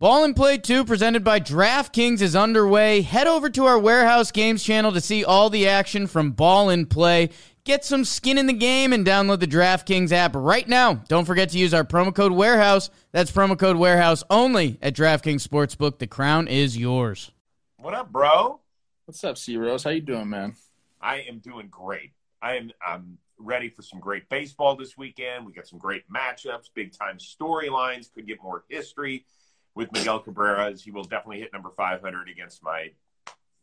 Ball and Play 2 presented by DraftKings is underway. Head over to our Warehouse Games channel to see all the action from Ball and Play. Get some skin in the game and download the DraftKings app right now. Don't forget to use our promo code Warehouse. That's promo code Warehouse only at DraftKings Sportsbook. The crown is yours. What up, bro? What's up, C Rose? How you doing, man? I am doing great. I am I'm ready for some great baseball this weekend. We got some great matchups, big time storylines, could get more history with Miguel Cabrera. He will definitely hit number 500 against my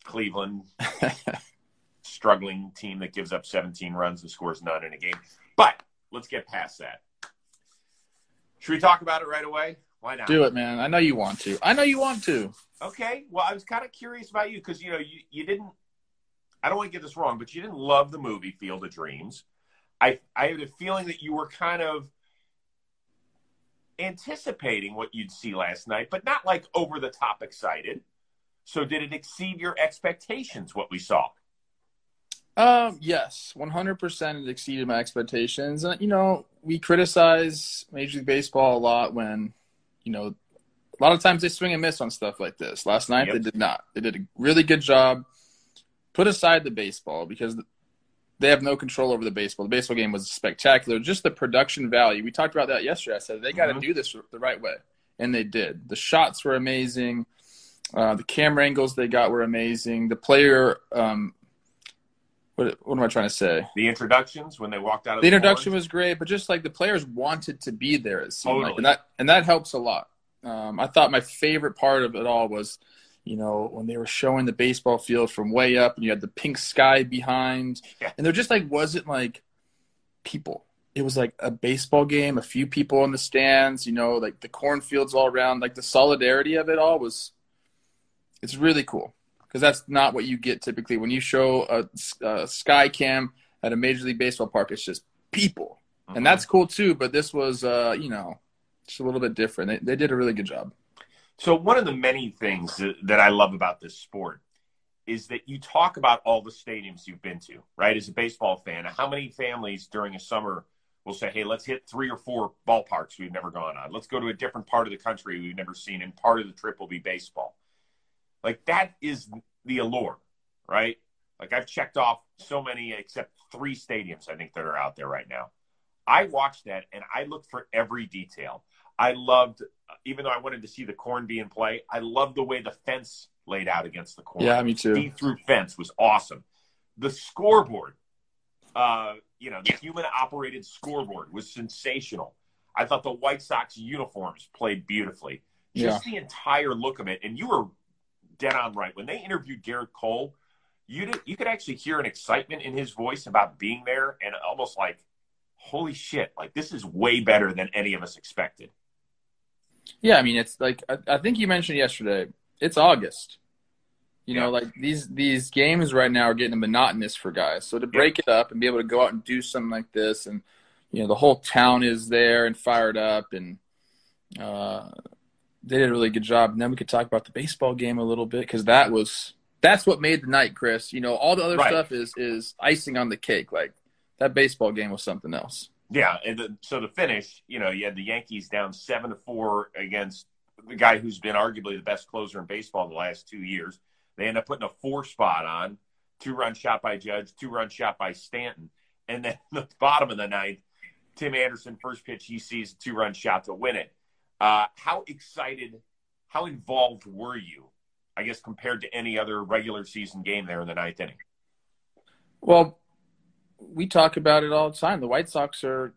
Cleveland struggling team that gives up 17 runs and scores none in a game. But let's get past that. Should we talk about it right away? Why not? Do it, man. I know you want to. I know you want to. Okay. Well, I was kind of curious about you because you know you you didn't. I don't want to get this wrong, but you didn't love the movie Field of Dreams. I I had a feeling that you were kind of anticipating what you'd see last night, but not like over the top excited. So, did it exceed your expectations? What we saw? Um, yes, one hundred percent. It exceeded my expectations. And you know, we criticize Major League Baseball a lot when, you know, a lot of times they swing and miss on stuff like this. Last night Yep. they did not. They did a really good job. Put aside the baseball because they have no control over the baseball. The baseball game was spectacular. Just the production value. We talked about that yesterday. I said they got to Mhm. do this the right way, and they did. The shots were amazing. Uh, the camera angles they got were amazing. The player, um, what, what am I trying to say? The introductions when they walked out of The the, introduction was great, but just like the players wanted to be there, it seemed like, Totally. and that and that helps a lot. Um, I thought my favorite part of it all was, you know, when they were showing the baseball field from way up, and you had the pink sky behind, Yeah. and there just like wasn't like people. It was like a baseball game, a few people in the stands, you know, like the cornfields all around, like the solidarity of it all was. It's really cool because that's not what you get typically when you show a, a sky cam at a major league baseball park. It's just people, and that's cool too. But this was, uh, you know, just a little bit different. They, they did a really good job. So one of the many things that, I love about this sport is that you talk about all the stadiums you've been to, right? As a baseball fan, how many families during a summer will say, "Hey, let's hit three or four ballparks we've never gone on. Let's go to a different part of the country we've never seen, and part of the trip will be baseball." Like that is the allure, right? Like I've checked off so many, except three stadiums I think that are out there right now. I watch that and I look for every detail. I loved, even though I wanted to see the corn be in play, I loved the way the fence laid out against the corn. Yeah, me too. See through fence was awesome. The scoreboard, uh, you know, the human operated scoreboard was sensational. I thought the White Sox uniforms played beautifully. Just the entire look of it. And you were dead on right. When they interviewed Gerrit Cole, you did, you could actually hear an excitement in his voice about being there and almost like, holy shit, like this is way better than any of us expected. Yeah, I mean, it's like I, I think you mentioned yesterday. It's August. You know, like these these games right now are getting monotonous for guys. So to break it up and be able to go out and do something like this, and you know, the whole town is there and fired up, and uh, they did a really good job. And then we could talk about the baseball game a little bit because that was that's what made the night, Chris. You know, all the other Right. stuff is is icing on the cake. Like that baseball game was something else. Yeah, and the, so to finish, you know, you had the Yankees down seven to four against the guy who's been arguably the best closer in baseball the last two years. They end up putting a four spot on, two run shot by Judge, two run shot by Stanton, and then the bottom of the ninth, Tim Anderson first pitch he sees two run shot to win it. Uh, how excited, how involved were you? I guess compared to any other regular season game there in the ninth inning. Well, we talk about it all the time. The White Sox are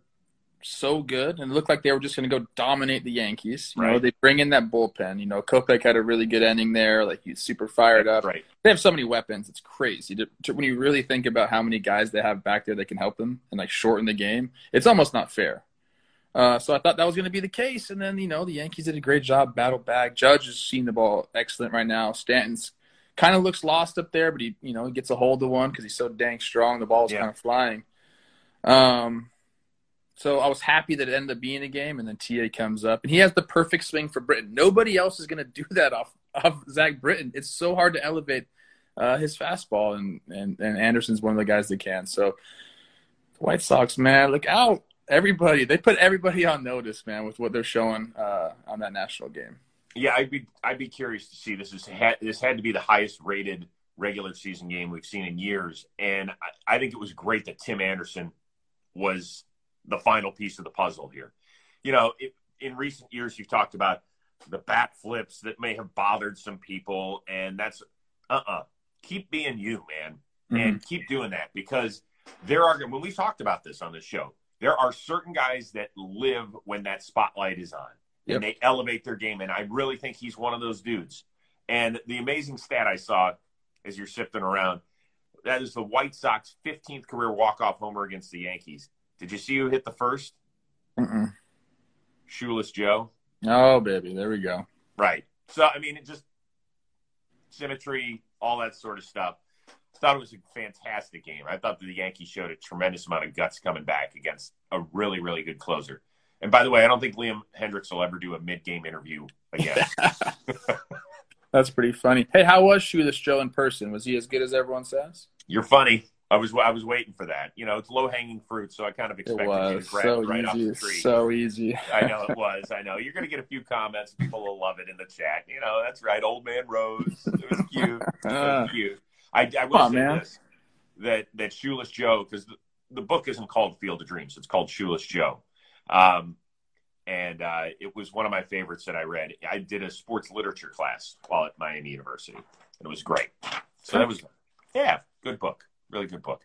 so good, and it looked like they were just going to go dominate the Yankees. You know, they bring in that bullpen. You know, Kopech had a really good ending there. Like he's super fired up. Right. They have so many weapons; it's crazy. To- to- When you really think about how many guys they have back there that can help them and like shorten the game, it's almost not fair. Uh, so I thought that was going to be the case, and then you know the Yankees did a great job, battle back. Judge has seen the ball excellent right now. Stanton's kind of looks lost up there, but he you know he gets a hold of one because he's so dang strong. The ball's Yeah. kind of flying. Um, so I was happy that it ended up being a game, and then TA comes up, and he has the perfect swing for Britton. Nobody else is going to do that off off Zach Britton. It's so hard to elevate uh, his fastball, and, and and Anderson's one of the guys that can. So the White Sox, man, look out! Everybody, they put everybody on notice, man, with what they're showing uh, on that national game. Yeah, I'd be I'd be curious to see. This is had this had to be the highest rated regular season game we've seen in years, and I, I think it was great that Tim Anderson was the final piece of the puzzle here. You know, it, in recent years, you've talked about the bat flips that may have bothered some people, and that's uh uh Keep being you, man, and mm-hmm. keep doing that because there are when we talked about this on the show, there are certain guys that live when that spotlight is on yep. and they elevate their game, and I really think he's one of those dudes. And the amazing stat I saw as you're sifting around. That is the White Sox 15th career walk-off homer against the Yankees. Did you see who hit the 1st Shoeless Joe. Oh, baby. There we go. Right. So, I mean, it just symmetry, all that sort of stuff. I thought it was a fantastic game. I thought the Yankees showed a tremendous amount of guts coming back against a really, really good closer. And by the way, I don't think Liam Hendriks will ever do a mid-game interview again. That's pretty funny. Hey, how was Shoeless Joe in person? Was he as good as everyone says? You're funny. I was I was waiting for that. You know, it's low hanging fruit, so I kind of expected you to grab so it right easy. off the tree. So easy. I know it was. I know you're going to get a few comments. People will love it in the chat. You know, that's right. Old man Rose. It was cute. It was cute. I, I will on, say man. this: that that Shoeless Joe, because the, the book isn't called Field of Dreams; it's called Shoeless Joe. Um, and uh, it was one of my favorites that I read. I did a sports literature class while at Miami University, and it was great. So that was, yeah, good book, really good book.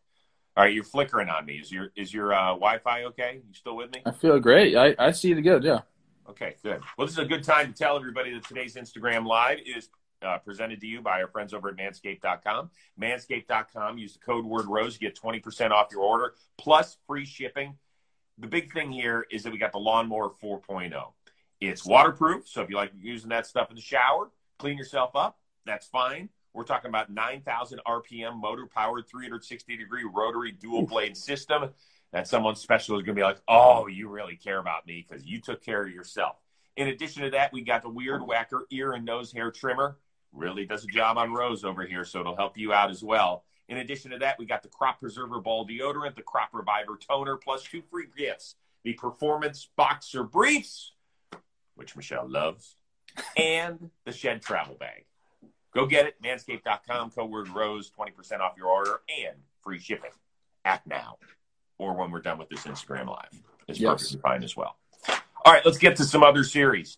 All right, you're flickering on me. Is your is your uh, Wi-Fi okay? You still with me? I feel great. I, I see it good. Yeah. Okay, good. Well, this is a good time to tell everybody that today's Instagram Live is uh, presented to you by our friends over at manscaped.com. Manscaped.com. Use the code word ROSE. Get 20% off your order plus free shipping the big thing here is that we got the lawnmower 4.0. It's waterproof, so if you like using that stuff in the shower, clean yourself up, that's fine. We're talking about 9,000 RPM motor powered 360 degree rotary dual blade system. That someone special is going to be like, oh, you really care about me because you took care of yourself. In addition to that, we got the Weed Whacker ear and nose hair trimmer. Really does a job on Rose over here, so it'll help you out as well. In addition to that, we got the Crop Preserver Ball Deodorant, the Crop Reviver Toner, plus two free gifts the Performance Boxer Briefs, which Michelle loves, and the Shed Travel Bag. Go get it, manscaped.com, code word ROSE, 20% off your order and free shipping. Act now or when we're done with this Instagram Live. It's yes. perfectly fine as well. All right, let's get to some other series.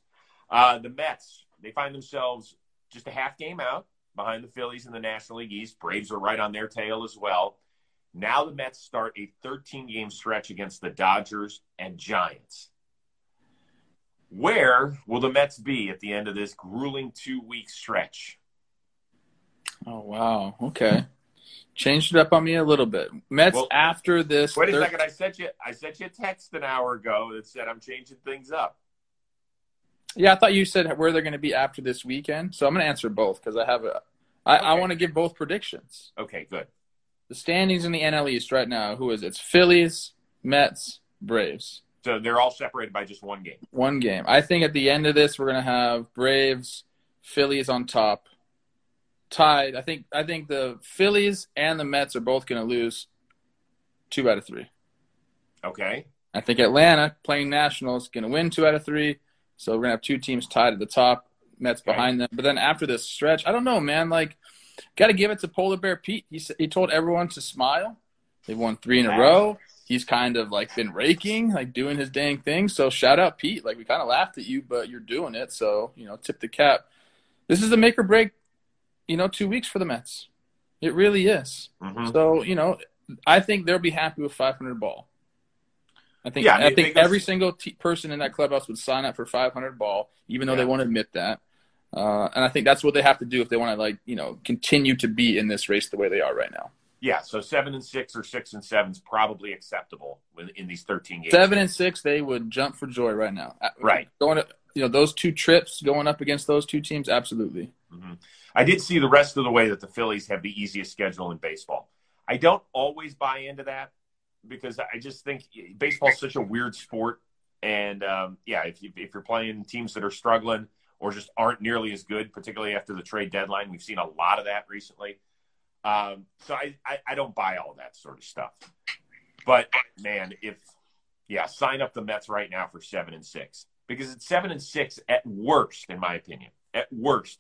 Uh, the Mets, they find themselves just a half game out behind the Phillies in the National League East. Braves are right on their tail as well. Now the Mets start a 13 game stretch against the Dodgers and Giants. Where will the Mets be at the end of this grueling two week stretch? Oh, wow. Okay. Changed it up on me a little bit. Mets well, after this. Wait a second. I sent you. I sent you a text an hour ago that said I'm changing things up. Yeah, I thought you said where they're going to be after this weekend. So I'm going to answer both because I have a. I, okay. I want to give both predictions. Okay, good. The standings in the NL East right now. Who is it? It's Phillies, Mets, Braves. So they're all separated by just one game. One game. I think at the end of this, we're going to have Braves, Phillies on top, tied. I think. I think the Phillies and the Mets are both going to lose two out of three. Okay. I think Atlanta playing Nationals going to win two out of three. So we're gonna have two teams tied at the top, Mets behind them. But then after this stretch, I don't know, man. Like, got to give it to Polar Bear Pete. He he told everyone to smile. They've won three in a row. He's kind of like been raking, like doing his dang thing. So shout out Pete. Like we kind of laughed at you, but you're doing it. So you know, tip the cap. This is the make or break. You know, two weeks for the Mets. It really is. Mm-hmm. So you know, I think they'll be happy with 500 ball. I think yeah, I, think every single t- person in that clubhouse would sign up for 500 ball, even though yeah. they won't admit that. Uh, and I think that's what they have to do if they want to, like, you know, continue to be in this race the way they are right now. Yeah, so seven and six or six and seven is probably acceptable in these 13 games. Seven and six, they would jump for joy right now. Uh, right. Going to, you know, those two trips going up against those two teams, absolutely. Mm-hmm. I did see the rest of the way that the Phillies have the easiest schedule in baseball. I don't always buy into that because I just think baseball's such a weird sport. And um, yeah, if, you, if you're playing teams that are struggling or just aren't nearly as good, particularly after the trade deadline, we've seen a lot of that recently. Um, so I, I, I don't buy all that sort of stuff. But man, if yeah, sign up the Mets right now for seven and six. because it's seven and six, at worst, in my opinion, at worst,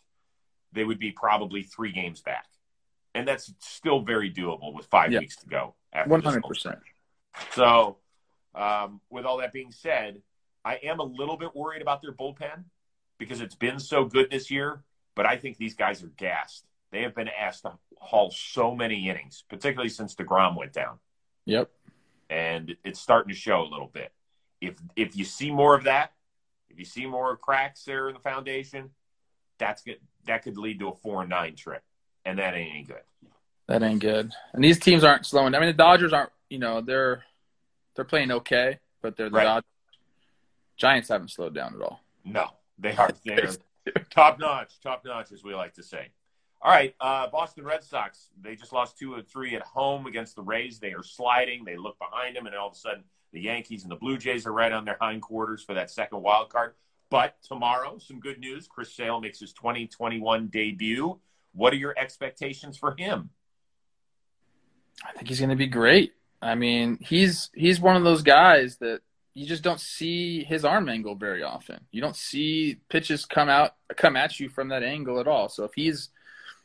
they would be probably three games back, and that's still very doable with five Yeah. weeks to go. after hundred percent. So, um, with all that being said, I am a little bit worried about their bullpen because it's been so good this year. But I think these guys are gassed. They have been asked to haul so many innings, particularly since deGrom went down Yep. and it's starting to show a little bit. If if you see more of that, if you see more cracks there in the foundation, that's good. That could lead to a four and nine trip, and that ain't any good. That ain't good. And these teams aren't slowing. I mean, the Dodgers aren't. You know, they're they're playing okay, but they're the Right. Giants haven't slowed down at all. No, they are they're top notch, top notch, as we like to say. All right, uh, Boston Red Sox. They just lost two of three at home against the Rays. They are sliding. They look behind them, and all of a sudden, the Yankees and the Blue Jays are right on their hindquarters for that second wild card. But tomorrow, some good news. Chris Sale makes his 2021 debut. What are your expectations for him? I think he's going to be great. I mean, he's he's one of those guys that you just don't see his arm angle very often. You don't see pitches come out come at you from that angle at all. So if he's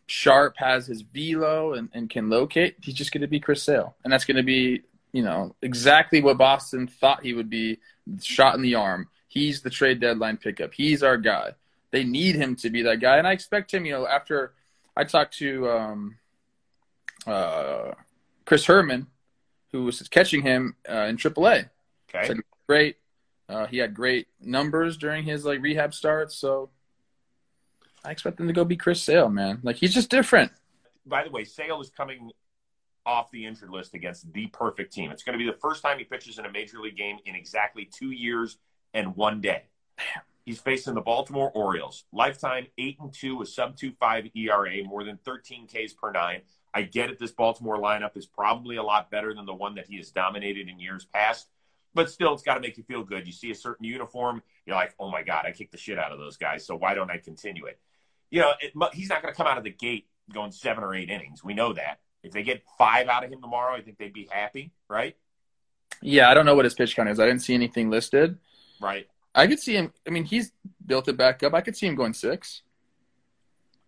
sharp, has his velo, and, and can locate, he's just going to be Chris Sale, and that's going to be you know exactly what Boston thought he would be. Shot in the arm. He's the trade deadline pickup. He's our guy. They need him to be that guy, and I expect him. You know, after I talked to um, uh, Chris Herrmann, who was catching him uh, in AAA. Okay. Great. Uh, he had great numbers during his like rehab starts, so I expect him to go be Chris Sale, man. Like he's just different. By the way, Sale is coming off the injured list against the perfect team. It's going to be the first time he pitches in a major league game in exactly two years and one day. He's facing the Baltimore Orioles. Lifetime eight and two, a sub two five ERA, more than 13 Ks per nine. I get it. This Baltimore lineup is probably a lot better than the one that he has dominated in years past, but still, it's got to make you feel good. You see a certain uniform, you're like, oh my god, I kicked the shit out of those guys. So why don't I continue it? You know, it, he's not going to come out of the gate going seven or eight innings. We know that. If they get five out of him tomorrow, I think they'd be happy, right? Yeah, I don't know what his pitch count is. I didn't see anything listed. Right. I could see him. I mean, he's built it back up. I could see him going six.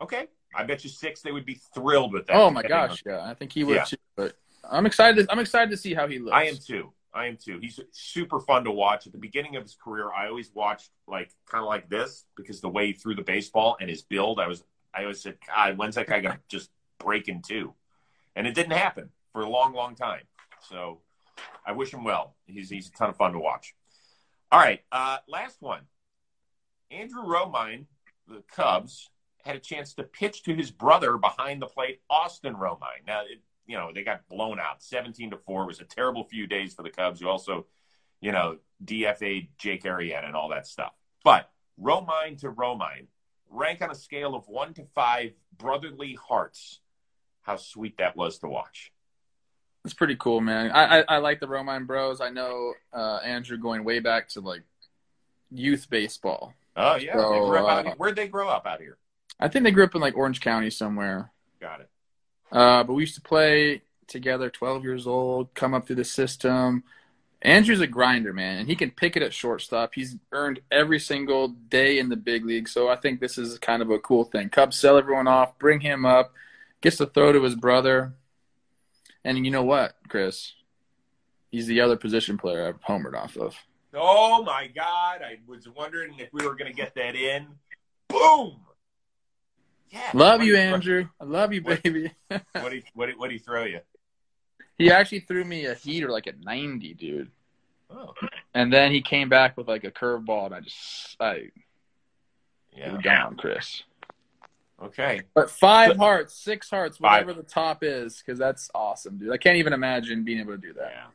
Okay. I bet you six. They would be thrilled with that. Oh my gosh, yeah, I think he would Yeah. too. But I'm excited. I'm excited to see how he looks. I am too. I am too. He's super fun to watch. At the beginning of his career, I always watched like kind of like this because the way he threw the baseball and his build, I was I always said, God, when's that guy gonna just break in two? And it didn't happen for a long, long time. So I wish him well. He's he's a ton of fun to watch. All right, uh, last one. Andrew Romine, the Cubs, had a chance to pitch to his brother behind the plate, Austin Romine. Now, it, you know, they got blown out 17 to 4. It was a terrible few days for the Cubs, who also, you know, DFA Jake Arrieta and all that stuff. But Romine to Romine, rank on a scale of one to five brotherly hearts. How sweet that was to watch. It's pretty cool, man. I I, I like the Romine Bros. I know uh, Andrew going way back to like youth baseball. Oh, yeah. So, they up uh, here. Where'd they grow up out here? I think they grew up in like Orange County somewhere. Got it. Uh, but we used to play together, 12 years old, come up through the system. Andrew's a grinder, man, and he can pick it at shortstop. He's earned every single day in the big league, so I think this is kind of a cool thing. Cubs sell everyone off, bring him up, gets to throw to his brother. And you know what, Chris? He's the other position player I've homered off of. Oh my God! I was wondering if we were going to get that in. Boom! Yeah. Love you, Andrew. I love you, What- baby. What do you, what do, what do you throw you? he actually threw me a heater like a 90, dude. Oh, And then he came back with like a curveball, and I just, I, yeah. down, Chris. Okay. But five hearts, six hearts, Five. whatever the top is, because that's awesome, dude. I can't even imagine being able to do that. Yeah.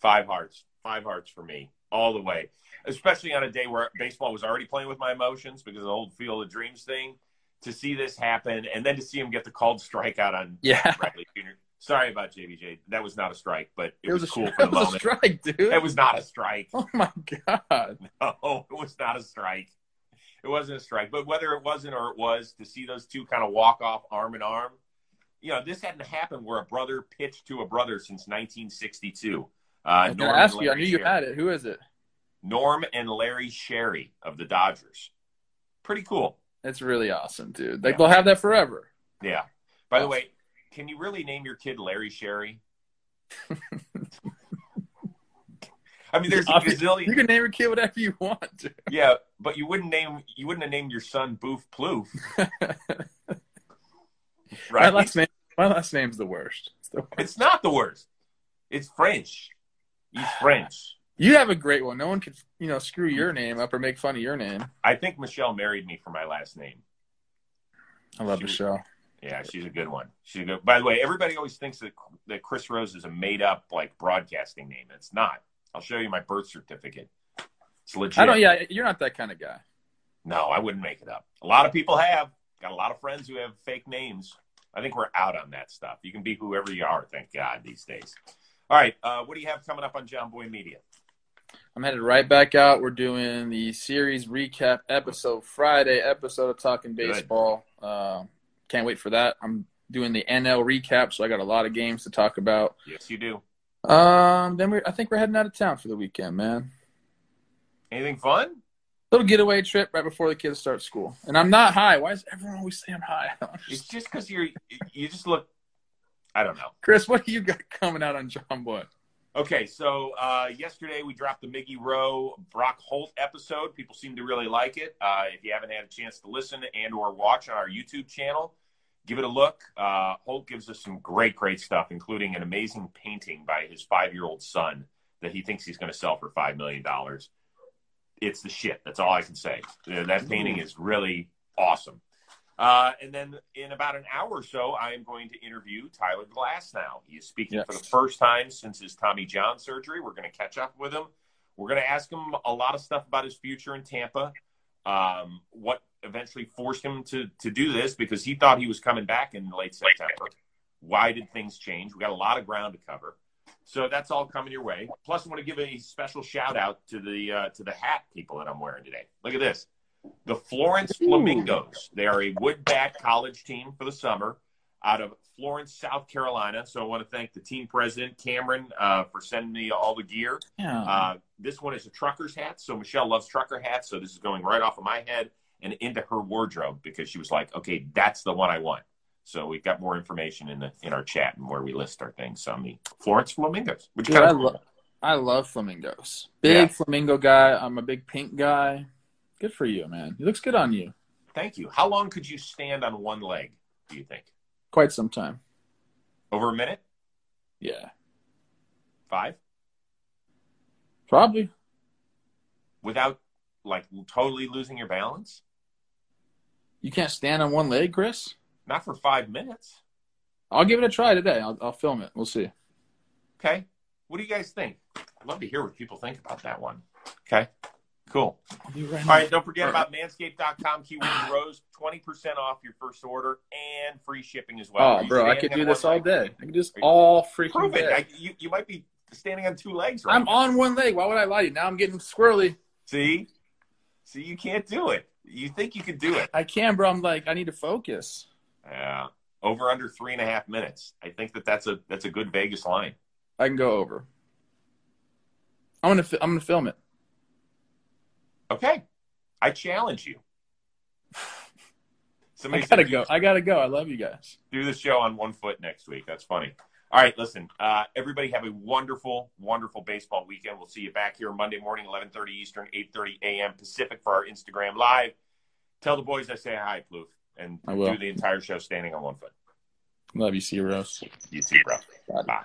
Five hearts. Five hearts for me all the way. Especially on a day where baseball was already playing with my emotions because of the whole Field of Dreams thing. To see this happen and then to see him get the called strikeout on Yeah, Bradley Jr. Sorry about JBJ. That was not a strike, but it, it was, was, cool for it the was a moment. strike, dude. It was not a strike. oh my god. No, it was not a strike. It wasn't a strike. But whether it wasn't or it was, to see those two kind of walk off arm in arm, you know, this hadn't happened where a brother pitched to a brother since 1962. Uh, I was ask you. I knew you Sherry. had it. Who is it? Norm and Larry Sherry of the Dodgers. Pretty cool. It's really awesome, dude. Like Yeah. they'll have that forever. Yeah. By the way, can you really name your kid Larry Sherry? I mean, there's a gazillion. You can name your kid whatever you want. Dude. Yeah, but you wouldn't name you wouldn't have named your son Boof Plouffe, My right? last name. My last name's the worst. It's the worst. It's not the worst. It's French. He's French. You have a great one. No one could, you know, screw your name up or make fun of your name. I think Michelle married me for my last name. I love She- Michelle. Yeah, she's a good one. She's a good. By the way, everybody always thinks that that Chris Rose is a made up like broadcasting name. It's not. I'll show you my birth certificate. It's legit. I don't. Yeah, you're not that kind of guy. No, I wouldn't make it up. A lot of people have. Got a lot of friends who have fake names. I think we're out on that stuff. You can be whoever you are, thank God, these days. All right, uh, what do you have coming up on Jomboy Media? I'm headed right back out. We're doing the series recap episode Friday episode of Talking Baseball. Uh, can't wait for that. I'm doing the NL recap, so I got a lot of games to talk about. Yes, you do. Um, then we I think we're heading out of town for the weekend, man. Anything fun? Little getaway trip right before the kids start school. And I'm not high. Why does everyone always say I'm high? It's just because you're. You just look. I don't know. Chris, what do you got coming out on Jomboy? Okay, so uh, yesterday we dropped the Miggy Rowe Brock Holt episode. People seem to really like it. Uh, if you haven't had a chance to listen and or watch on our YouTube channel, give it a look. Uh, Holt gives us some great, great stuff, including an amazing painting by his five-year-old son that he thinks he's going to sell for five million dollars. It's the shit. That's all I can say. Uh, That painting is really awesome. Uh, and then in about an hour or so, I am going to interview Tyler Glasnow. He is speaking for the first time since his Tommy John surgery. We're going to catch up with him. We're going to ask him a lot of stuff about his future in Tampa, um, what eventually forced him to, to do this because he thought he was coming back in late September. Why did things change? We got a lot of ground to cover. So that's all coming your way. Plus, I want to give a special shout out to the uh, to the hat people that I'm wearing today. Look at this. The Florence Flamingos. They are a woodbat college team for the summer out of Florence, South Carolina. So I want to thank the team president, Cameron, uh, for sending me all the gear. Yeah. Uh, this one is a trucker's hat. So Michelle loves trucker hats. So this is going right off of my head and into her wardrobe because she was like, okay, that's the one I want. So we've got more information in the in our chat and where we list our things on the Florence Flamingos. Which Dude, kind I, of lo- I love flamingos. Big Yeah. flamingo guy. I'm a big pink guy. Good for you, man. He looks good on you. Thank you. How long could you stand on one leg? Do you think Quite some time. over a minute? Yeah. Five? Probably. Without like totally losing your balance? You can't stand on one leg, Chris? Not for five minutes. I'll give it a try today. I'll, I'll film it. We'll see. Okay. What do you guys think? I'd love to hear what people think about that one. Okay. Cool. I'll do it right All now. right. Don't forget about manscaped.com, keyword Rose, 20% off your first order and free shipping as well. Oh, bro, I standing could do this all leg? day. I could do this all freaking Prove it. day. I, you, you might be standing on two legs right I'm now. on one leg. Why would I lie to you? Now I'm getting squirrely. See? See, you can't do it. You think you could do it. I can, bro. I'm like, I need to focus. Yeah. Over under three and a half minutes. I think that that's a that's a good Vegas line. I can go over. I'm gonna, fi- I'm gonna film it. Okay. I challenge you. I gotta go. I gotta go. I love you guys. do the show on one foot next week. That's funny. All right, listen. Uh, everybody have a wonderful, wonderful baseball weekend. We'll see you back here Monday morning, eleven thirty Eastern, eight thirty a.m. Pacific for our Instagram live. Tell the boys I say hi, Plouffe, and I will. do the entire show standing on one foot. Love you, C Rose. You too, bro. Bye.